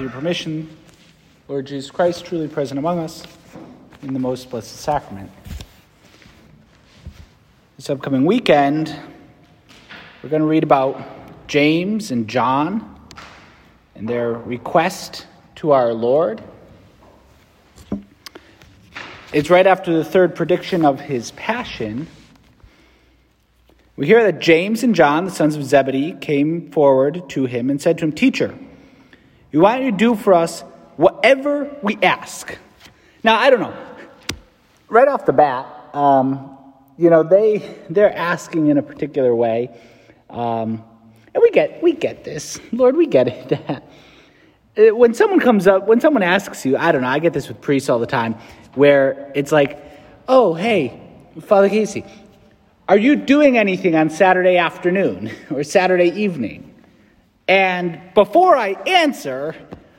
With your permission, Lord Jesus Christ, truly present among us in the most blessed sacrament. This upcoming weekend, we're going to read about James and John and their request to our Lord. It's right after the third prediction of his passion. We hear that James and John, the sons of Zebedee, came forward to him and said to him, Teacher, we want you to do for us whatever we ask. Now, I don't know. Right off the bat, um, you know, they they're asking in a particular way, um, and we get we get this, Lord, we get it. Uh, when someone comes up, when someone asks you, I don't know, I get this with priests all the time, where it's like, oh, hey, Father Casey, are you doing anything on Saturday afternoon or Saturday evening? And before I answer,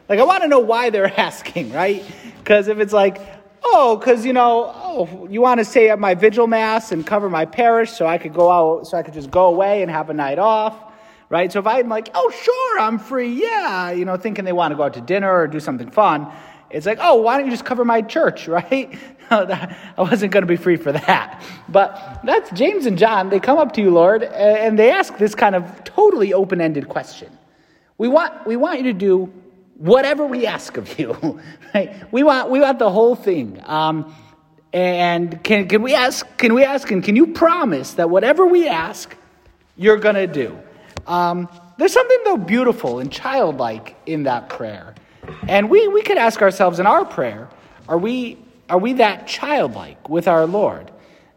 like I want to know why they're asking, right? Because if it's like, oh, because you know, oh, you want to stay at my vigil mass and cover my parish, so I could go out, so I could just go away and have a night off, right? So if I'm like, oh, sure, I'm free, yeah, you know, thinking they want to go out to dinner or do something fun, it's like, oh, why don't you just cover my church, right? I wasn't going to be free for that. But that's James and John. They come up to you, Lord, and they ask this kind of totally open ended question. We want, we want you to do whatever we ask of you. Right? We want, we want the whole thing. Um, and can, can we ask, can we ask, and can you promise that whatever we ask, you're going to do? Um, there's something, though, beautiful and childlike in that prayer. And we, we could ask ourselves in our prayer, are we, are we that childlike with our Lord?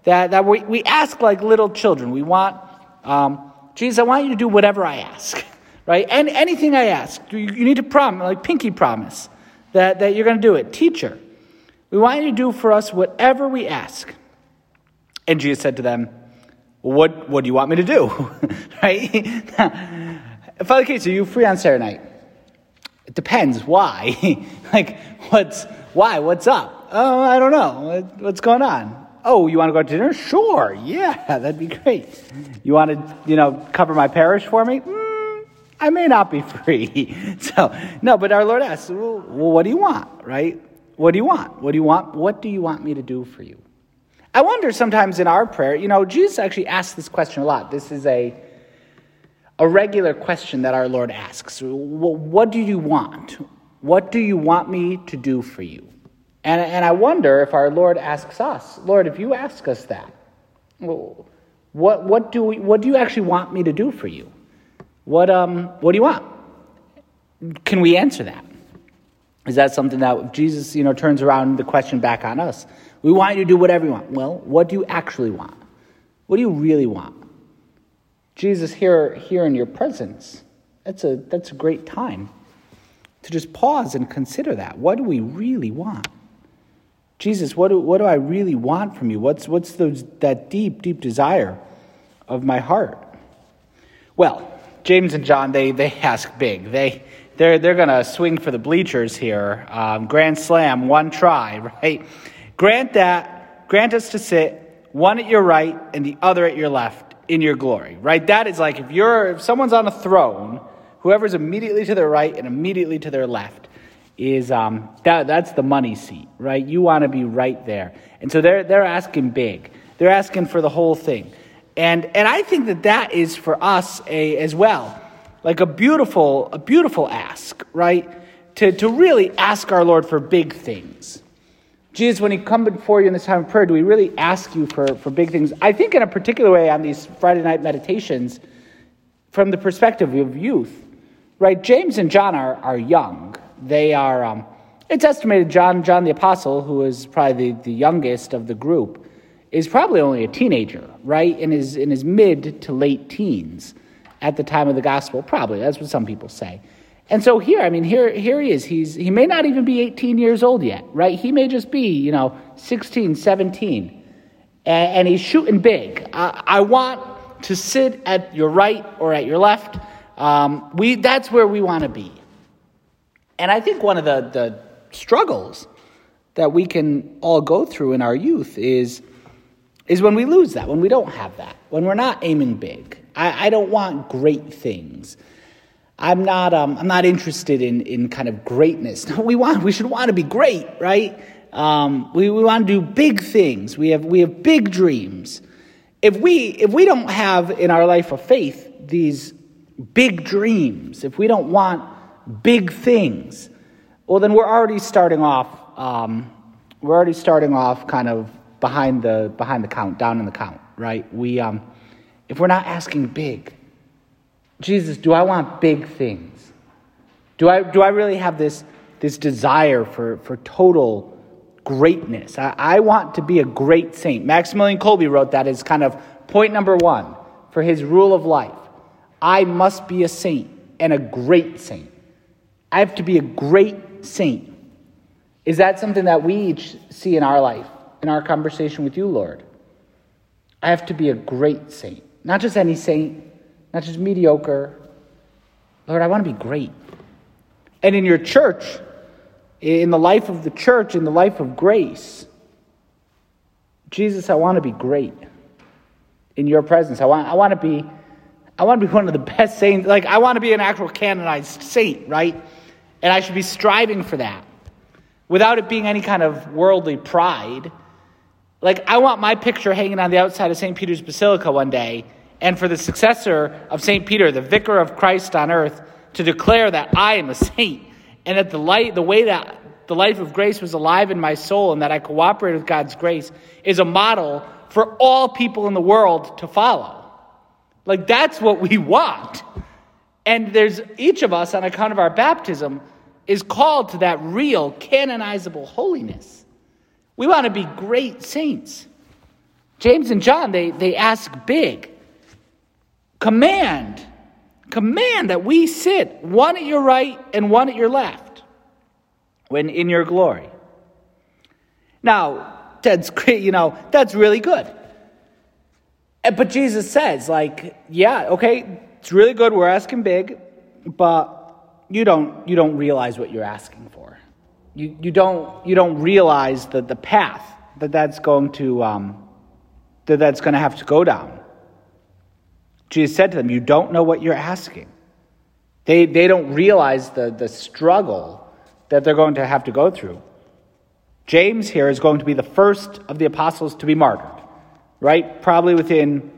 That, that we, we ask like little children. We want, um, Jesus, I want you to do whatever I ask right? And anything I ask, you, need to promise, like pinky promise, that, that you're going to do it. Teacher, we want you to do for us whatever we ask. And Jesus said to them, what, what do you want me to do? right? Father Casey, are you free on Saturday night? It depends. Why? like, what's, why? What's up? Oh, I don't know. What's going on? Oh, you want to go to dinner? Sure. Yeah, that'd be great. You want to, you know, cover my parish for me? Mm, I may not be free. So, no, but our Lord asks, well, what do you want, right? What do you want? What do you want? What do you want me to do for you? I wonder sometimes in our prayer, you know, Jesus actually asks this question a lot. This is a, a regular question that our Lord asks. What do you want? What do you want me to do for you? And, and I wonder if our Lord asks us, Lord, if you ask us that, what, what, do we, what do you actually want me to do for you? What, um, what do you want? Can we answer that? Is that something that Jesus, you know, turns around the question back on us? We want you to do whatever you want. Well, what do you actually want? What do you really want? Jesus, here, here in your presence, that's a, that's a great time to just pause and consider that. What do we really want? Jesus, what do, what do I really want from you? What's, what's those, that deep, deep desire of my heart? Well, James and John, they, they ask big. They, they're, they're going to swing for the bleachers here. Um, grand slam, one try, right? Grant that, grant us to sit, one at your right and the other at your left in your glory, right? That is like if you're, if someone's on a throne, whoever's immediately to their right and immediately to their left is, um, that, that's the money seat, right? You want to be right there. And so they're, they're asking big. They're asking for the whole thing. And, and I think that that is for us a, as well, like a beautiful, a beautiful ask, right? To, to really ask our Lord for big things. Jesus, when He come before you in this time of prayer, do we really ask you for, for big things? I think in a particular way on these Friday night meditations, from the perspective of youth, right? James and John are, are young. They are, um, it's estimated John, John the Apostle, who is probably the, the youngest of the group, is probably only a teenager, right? In his, in his mid to late teens at the time of the gospel, probably. That's what some people say. And so here, I mean, here, here he is. He's, he may not even be 18 years old yet, right? He may just be, you know, 16, 17. And, and he's shooting big. I, I, want to sit at your right or at your left. Um, we, that's where we want to be. And I think one of the, the struggles that we can all go through in our youth is, is when we lose that, when we don't have that, when we're not aiming big. I, I don't want great things. I'm not, um, I'm not interested in, in kind of greatness. No, we, want, we should want to be great, right? Um, we, we want to do big things. We have, we have big dreams. If we, if we don't have in our life of faith these big dreams, if we don't want big things, well, then we're already starting off, um, we're already starting off kind of behind the, behind the count, down in the count, right? We, um, if we're not asking big, Jesus, do I want big things? Do I, do I really have this, this desire for, for total greatness? I, I want to be a great saint. Maximilian Kolbe wrote that as kind of point number one for his rule of life. I must be a saint and a great saint. I have to be a great saint. Is that something that we each see in our life, in our conversation with you, Lord? I have to be a great saint. Not just any saint, not just mediocre. Lord, I want to be great. And in your church, in the life of the church, in the life of grace, Jesus, I want to be great in your presence. I want, I want to be I want to be one of the best saints. Like I want to be an actual canonized saint, right? And I should be striving for that without it being any kind of worldly pride. Like I want my picture hanging on the outside of St. Peter's Basilica one day and for the successor of St. Peter, the vicar of Christ on earth, to declare that I am a saint and that the, light, the way that the life of grace was alive in my soul and that I cooperate with God's grace is a model for all people in the world to follow. Like, that's what we want. And there's each of us, on account of our baptism, is called to that real, canonizable holiness. We want to be great saints. James and John, they, they ask big command, command that we sit one at your right and one at your left when in your glory. Now, that's great, you know, that's really good. Eh, but Jesus says, like, yeah, okay, it's really good, we're asking big, but you don't you don't realize what you're asking for. You, you don't you don't realize the, the path that that's going to um, that that's going to have to go down. Jesus said to them, You don't know what you're asking. They, they don't realize the, the struggle that they're going to have to go through. James here is going to be the first of the apostles to be martyred, right? Probably within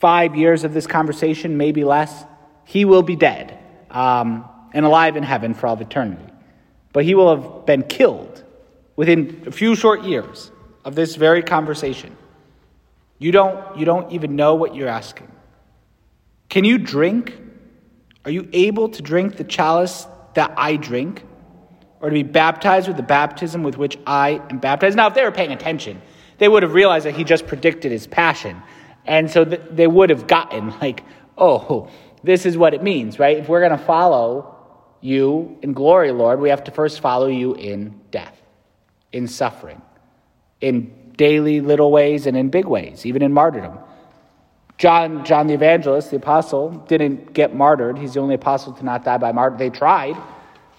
five years of this conversation, maybe less. He will be dead um, and alive in heaven for all of eternity. But he will have been killed within a few short years of this very conversation. You don't, you don't even know what you're asking. Can you drink? Are you able to drink the chalice that I drink? Or to be baptized with the baptism with which I am baptized? Now, if they were paying attention, they would have realized that he just predicted his passion. And so th- they would have gotten, like, oh, this is what it means, right? If we're going to follow you in glory, Lord, we have to first follow you in death, in suffering, in daily little ways and in big ways, even in martyrdom. John, John the evangelist, the apostle, didn't get martyred. He's the only apostle to not die by martyr. They tried,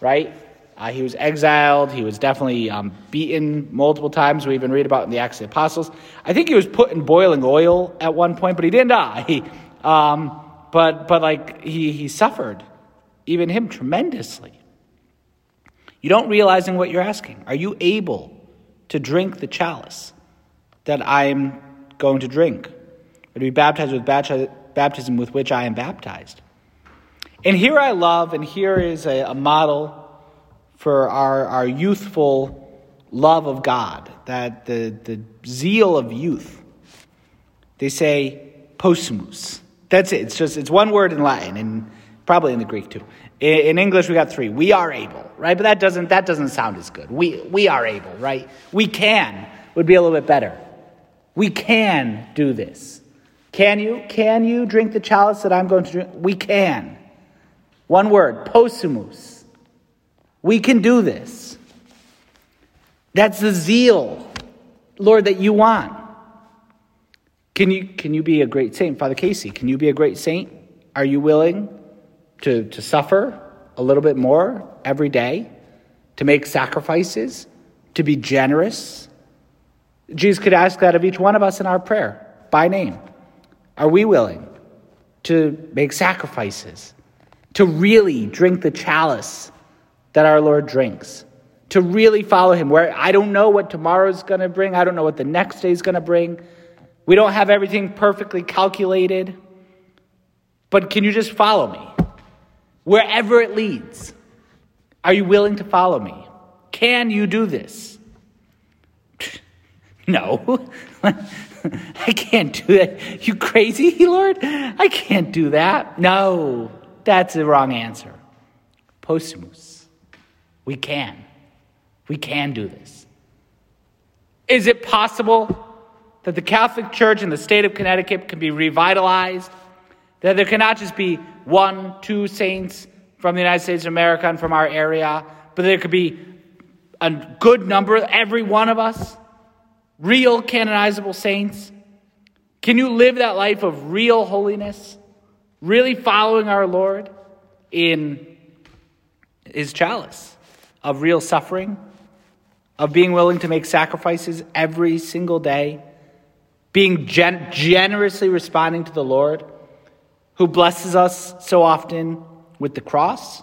right? Uh, he was exiled. He was definitely um, beaten multiple times. We even read about in the Acts of the Apostles. I think he was put in boiling oil at one point, but he didn't die. um, but but like he he suffered, even him tremendously. You don't realizing what you're asking. Are you able to drink the chalice that I am going to drink? or to be baptized with baptism with which I am baptized. And here I love, and here is a, a model for our, our youthful love of God, that the, the zeal of youth. They say possumus. That's it. It's just it's one word in Latin and probably in the Greek too. In, in English we got three. We are able, right? But that doesn't that doesn't sound as good. We we are able, right? We can would be a little bit better. We can do this. Can you? Can you drink the chalice that I'm going to drink? We can. One word, possumus. We can do this. That's the zeal, Lord, that you want. Can you, can you be a great saint? Father Casey, can you be a great saint? Are you willing to, to suffer a little bit more every day? To make sacrifices? To be generous? Jesus could ask that of each one of us in our prayer by name. Are we willing to make sacrifices? To really drink the chalice that our Lord drinks? To really follow him where I don't know what tomorrow's going to bring, I don't know what the next day is going to bring. We don't have everything perfectly calculated. But can you just follow me? Wherever it leads, are you willing to follow me? Can you do this? No. I can't do that. You crazy, Lord? I can't do that. No, that's the wrong answer. Possumus. We can. We can do this. Is it possible that the Catholic Church in the state of Connecticut can be revitalized, that there cannot just be one, two saints from the United States of America and from our area, but there could be a good number, every one of us, real canonizable saints. Can you live that life of real holiness, really following our Lord in his chalice of real suffering, of being willing to make sacrifices every single day? being gen- generously responding to the Lord, who blesses us so often with the cross?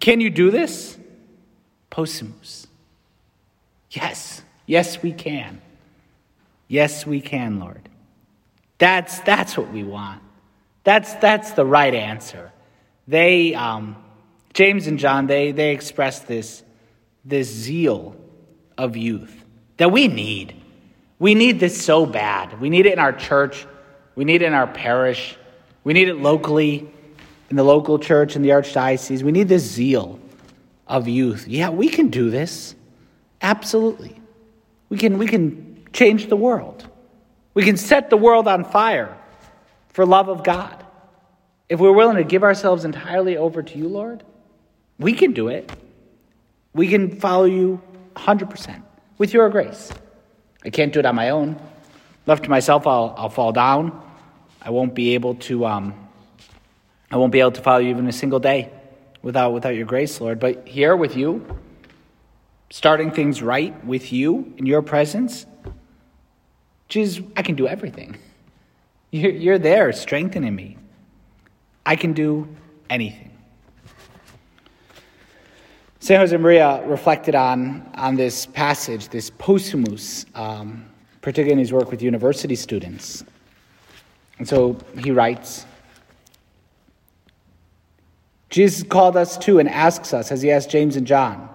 Can you do this? Possumus. Yes, yes, we can. Yes, we can, Lord. That's, that's what we want. That's, that's the right answer. They, um, James and John, they, they express this, this zeal of youth that we need. We need this so bad. We need it in our church. We need it in our parish. We need it locally, in the local church, in the archdiocese. We need this zeal of youth. Yeah, we can do this. Absolutely. We can, we can change the world. We can set the world on fire for love of God. If we're willing to give ourselves entirely over to you, Lord, we can do it. We can follow you 100% with your grace. I can't do it on my own. Left to myself, I'll, I'll fall down. I won't be able to. Um, I won't be able to follow you even a single day without without your grace, Lord. But here with you, starting things right with you in your presence, Jesus, I can do everything. You're, you're there, strengthening me. I can do anything. San Jose Maria reflected on, on this passage, this possumus, um, particularly in his work with university students. And so he writes Jesus called us to and asks us, as he asked James and John,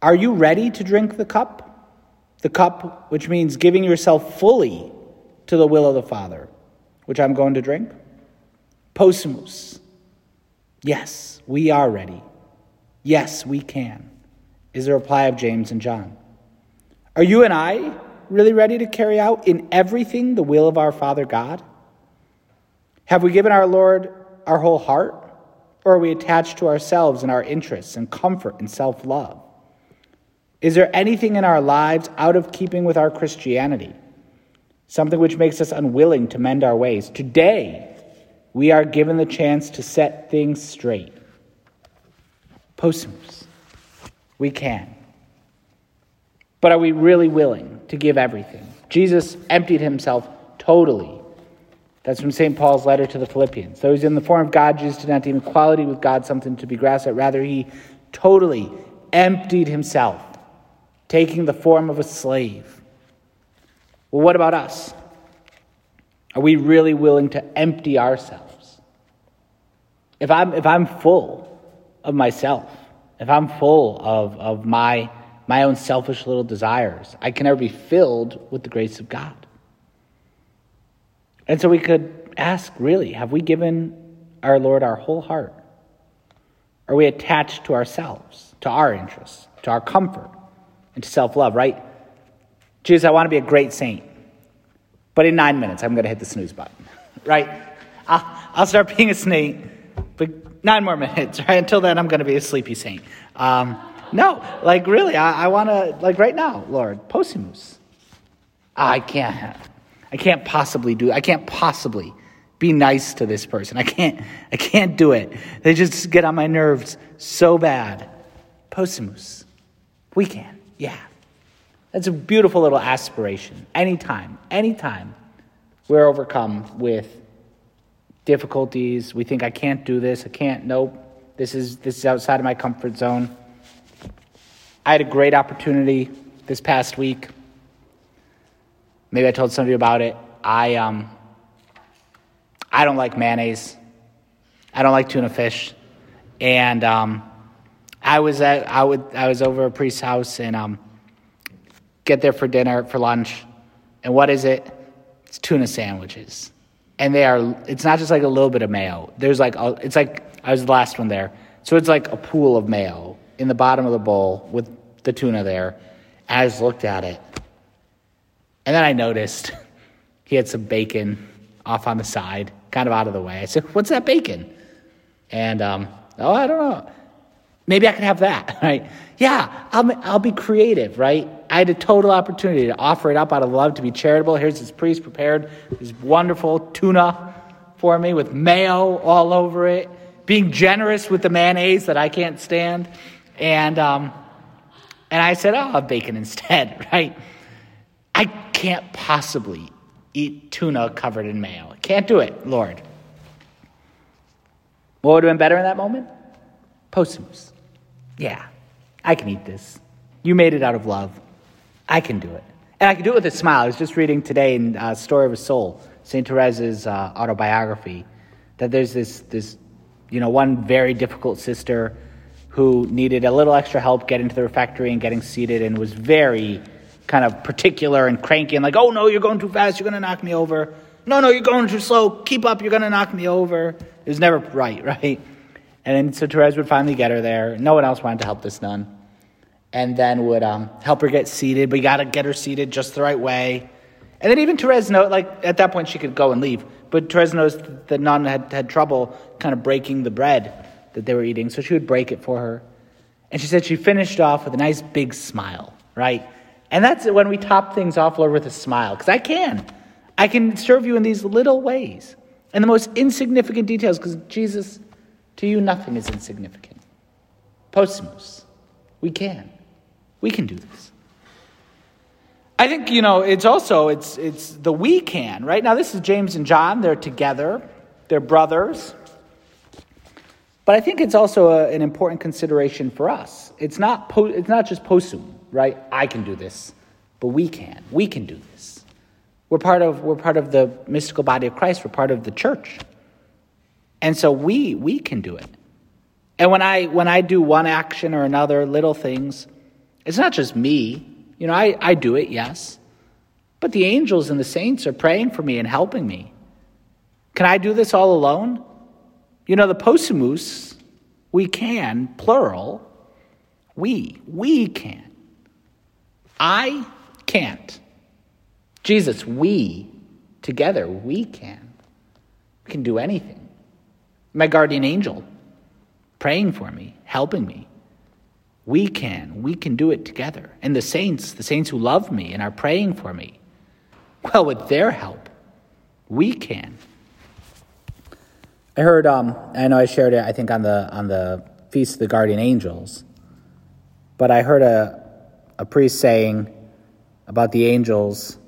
Are you ready to drink the cup? The cup, which means giving yourself fully to the will of the Father, which I'm going to drink? Possumus. Yes, we are ready. Yes, we can, is the reply of James and John. Are you and I really ready to carry out in everything the will of our Father God? Have we given our Lord our whole heart? Or are we attached to ourselves and our interests and comfort and self love? Is there anything in our lives out of keeping with our Christianity? Something which makes us unwilling to mend our ways? Today, we are given the chance to set things straight. Possumus. We can. But are we really willing to give everything? Jesus emptied himself totally. That's from St. Paul's letter to the Philippians. Though he's in the form of God, Jesus did not deem equality with God something to be grasped at. Rather, he totally emptied himself, taking the form of a slave. Well, what about us? Are we really willing to empty ourselves? If I'm, if I'm full, of myself, if I'm full of, of my, my own selfish little desires, I can never be filled with the grace of God. And so we could ask really, have we given our Lord our whole heart? Are we attached to ourselves, to our interests, to our comfort, and to self love, right? Jesus, I want to be a great saint. But in nine minutes, I'm going to hit the snooze button, right? I'll, I'll start being a saint, but nine more minutes, right? Until then, I'm going to be a sleepy saint. Um, no, like really, I, I want to, like right now, Lord, Possumus. I can't, I can't possibly do, I can't possibly be nice to this person. I can't, I can't do it. They just get on my nerves so bad. Possumus. We can, yeah. That's a beautiful little aspiration. Anytime, anytime we're overcome with difficulties, we think I can't do this, I can't, nope, this is this is outside of my comfort zone. I had a great opportunity this past week. Maybe I told some of you about it. I um I don't like mayonnaise. I don't like tuna fish. And um I was at I would I was over a priest's house and um get there for dinner, for lunch, and what is it? It's tuna sandwiches. And they are, it's not just like a little bit of mayo. There's like, a, it's like, I was the last one there. So it's like a pool of mayo in the bottom of the bowl with the tuna there. I just looked at it. And then I noticed he had some bacon off on the side, kind of out of the way. I said, What's that bacon? And, um, oh, I don't know. Maybe I can have that, right? Yeah, I'll, I'll be creative, right? I had a total opportunity to offer it up out of love to be charitable. Here's this priest prepared this wonderful tuna for me with mayo all over it, being generous with the mayonnaise that I can't stand. And, um, and I said, oh, I'll have bacon instead, right? I can't possibly eat tuna covered in mayo. Can't do it, Lord. What would have been better in that moment? Possumus. Yeah, I can eat this. You made it out of love. I can do it. And I can do it with a smile. I was just reading today in uh, Story of a Soul, St. Therese's uh, autobiography, that there's this, this, you know, one very difficult sister who needed a little extra help getting to the refectory and getting seated and was very kind of particular and cranky and like, oh no, you're going too fast, you're going to knock me over. No, no, you're going too slow, keep up, you're going to knock me over. It was never right, right? And then so Therese would finally get her there. No one else wanted to help this nun. And then would um, help her get seated, but you got to get her seated just the right way. And then even Therese knows, like at that point she could go and leave. But Therese knows the nun had had trouble kind of breaking the bread that they were eating, so she would break it for her. And she said she finished off with a nice big smile, right? And that's when we top things off, Lord, with a smile, because I can. I can serve you in these little ways, in the most insignificant details, because Jesus to you, nothing is insignificant. Possumus. We can. We can do this. I think, you know, it's also, it's, it's the we can, right? Now, this is James and John. They're together. They're brothers. But I think it's also a, an important consideration for us. It's not, po- it's not just possum, right? I can do this, but we can. We can do this. We're part of, we're part of the mystical body of Christ. We're part of the church. And so we we can do it. And when I when I do one action or another, little things, it's not just me. You know, I, I do it, yes. But the angels and the saints are praying for me and helping me. Can I do this all alone? You know, the possumus, we can, plural. We, we can. I can't. Jesus, we, together, we can. We can do anything my guardian angel praying for me, helping me. We can. We can do it together. And the saints, the saints who love me and are praying for me, well, with their help, we can. I heard, um, I know I shared it, I think, on the, on the Feast of the Guardian Angels, but I heard a, a priest saying about the angels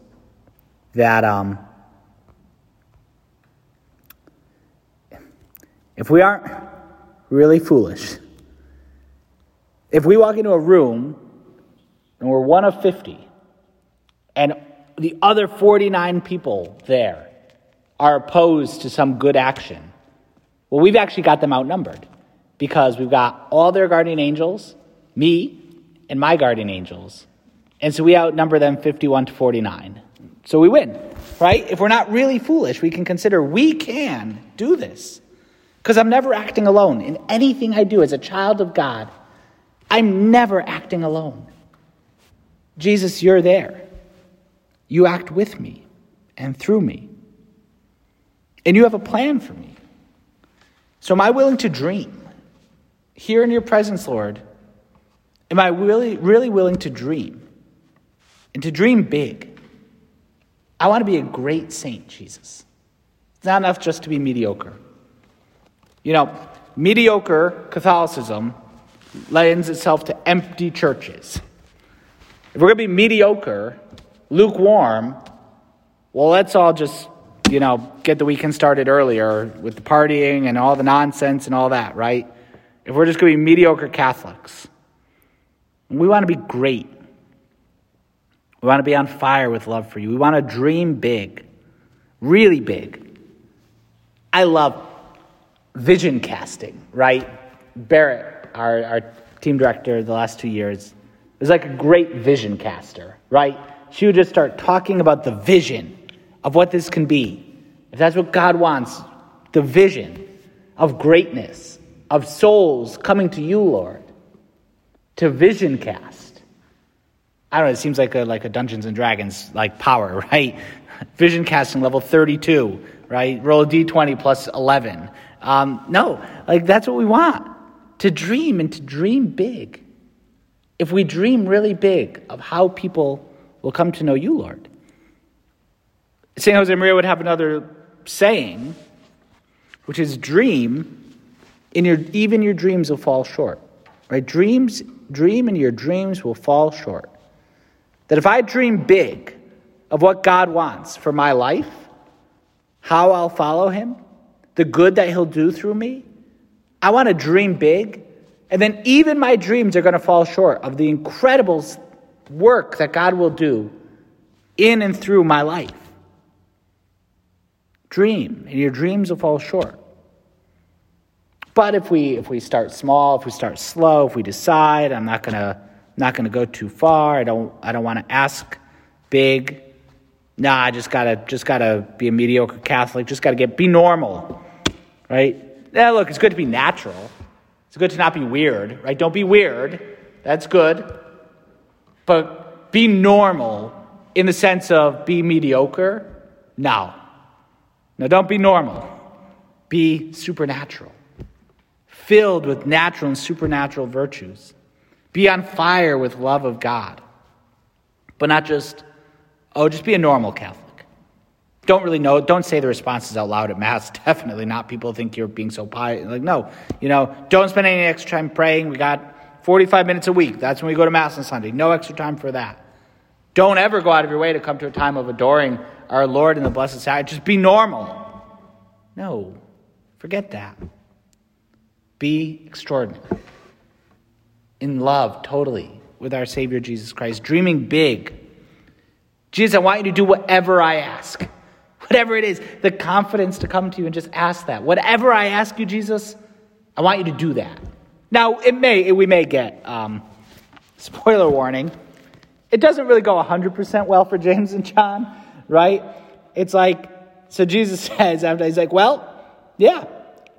that um, If we aren't really foolish, if we walk into a room and we're one of 50, and the other 49 people there are opposed to some good action, well, we've actually got them outnumbered because we've got all their guardian angels, me, and my guardian angels. And so we outnumber them 51 to 49. So we win, right? If we're not really foolish, we can consider we can do this. Because I'm never acting alone. In anything I do as a child of God, I'm never acting alone. Jesus, you're there. You act with me and through me. And you have a plan for me. So, am I willing to dream? Here in your presence, Lord, am I really, really willing to dream? And to dream big? I want to be a great saint, Jesus. It's not enough just to be mediocre. You know, mediocre Catholicism lends itself to empty churches. If we're going to be mediocre, lukewarm, well, let's all just, you know, get the weekend started earlier with the partying and all the nonsense and all that, right? If we're just going to be mediocre Catholics, we want to be great. We want to be on fire with love for you. We want to dream big, really big. I love vision casting, right? Barrett, our, our team director the last two years, is like a great vision caster, right? She would just start talking about the vision of what this can be. If that's what God wants, the vision of greatness, of souls coming to you, Lord, to vision cast. I don't know, it seems like a, like a Dungeons and Dragons like power, right? Vision casting level 32, right? Roll a d20 plus 11. Um, no, like that's what we want to dream and to dream big. If we dream really big of how people will come to know you, Lord. St. Josemaria would have another saying, which is dream, in your, even your dreams will fall short. Right? Dreams, dream and your dreams will fall short. That if I dream big of what God wants for my life, how I'll follow Him, the good that He'll do through me, I want to dream big. And then even my dreams are going to fall short of the incredible work that God will do in and through my life. Dream, and your dreams will fall short. But if we if we start small, if we start slow, if we decide I'm not gonna not gonna go too far, I don't I don't want to ask big. Nah, I just gotta just gotta be a mediocre Catholic. Just gotta get be normal, right? Yeah, look, it's good to be natural. It's good to not be weird, right? Don't be weird. That's good. But be normal in the sense of be mediocre. No. No, don't be normal. Be supernatural filled with natural and supernatural virtues. Be on fire with love of God. But not just, oh, just be a normal Catholic. Don't really know, don't say the responses out loud at Mass. Definitely not. People think you're being so pious. Like, no, you know, don't spend any extra time praying. We got 45 minutes a week. That's when we go to Mass on Sunday. No extra time for that. Don't ever go out of your way to come to a time of adoring our Lord and the Blessed Sacrament. Just be normal. No, forget that. Be extraordinary. In love, totally, with our Savior Jesus Christ, dreaming big. Jesus, I want you to do whatever I ask. Whatever it is, the confidence to come to you and just ask that. Whatever I ask you, Jesus, I want you to do that. Now, it may, we may get, um, spoiler warning, it doesn't really go 100% well for James and John, right? It's like, so Jesus says, after he's like, well, yeah,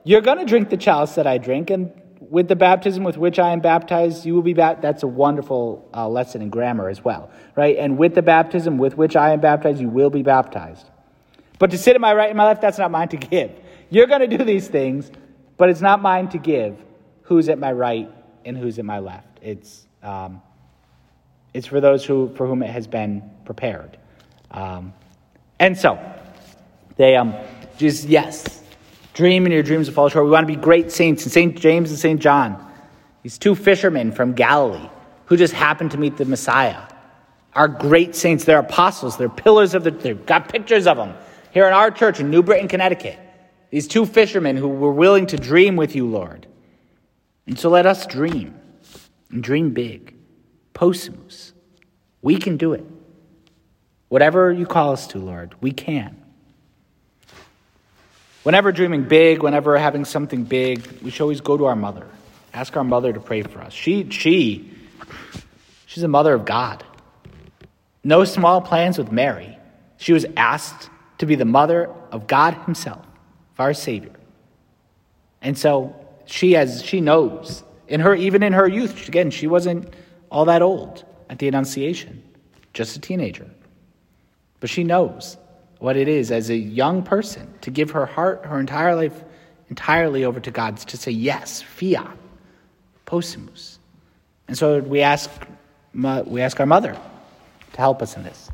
you're going to drink the chalice that I drink, and with the baptism with which I am baptized, you will be baptized. That's a wonderful uh, lesson in grammar as well, right? And with the baptism with which I am baptized, you will be baptized. But to sit at my right and my left, that's not mine to give. You're going to do these things, but it's not mine to give who's at my right and who's at my left. It's, um, it's for those who, for whom it has been prepared. Um, and so, they, um, just, yes, Dream in your dreams will fall short. We want to be great saints. And St. James and St. John, these two fishermen from Galilee who just happened to meet the Messiah, are great saints. They're apostles. They're pillars of the, they've got pictures of them here in our church in New Britain, Connecticut. These two fishermen who were willing to dream with you, Lord. And so let us dream and dream big. Possumus. We can do it. Whatever you call us to, Lord, we can. Whenever dreaming big, whenever having something big, we should always go to our mother. Ask our mother to pray for us. She, she, she's a mother of God. No small plans with Mary. She was asked to be the mother of God Himself, of our Savior. And so she has, she knows. In her, even in her youth, again, she wasn't all that old at the Annunciation, just a teenager. But she knows what it is as a young person to give her heart, her entire life, entirely over to God, to say yes, fiat, possumus. And so we ask, we ask our mother to help us in this,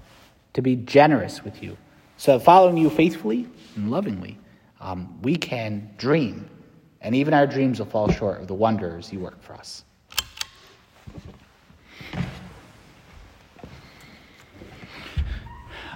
to be generous with you. So following you faithfully and lovingly, um, we can dream, and even our dreams will fall short of the wonders you work for us.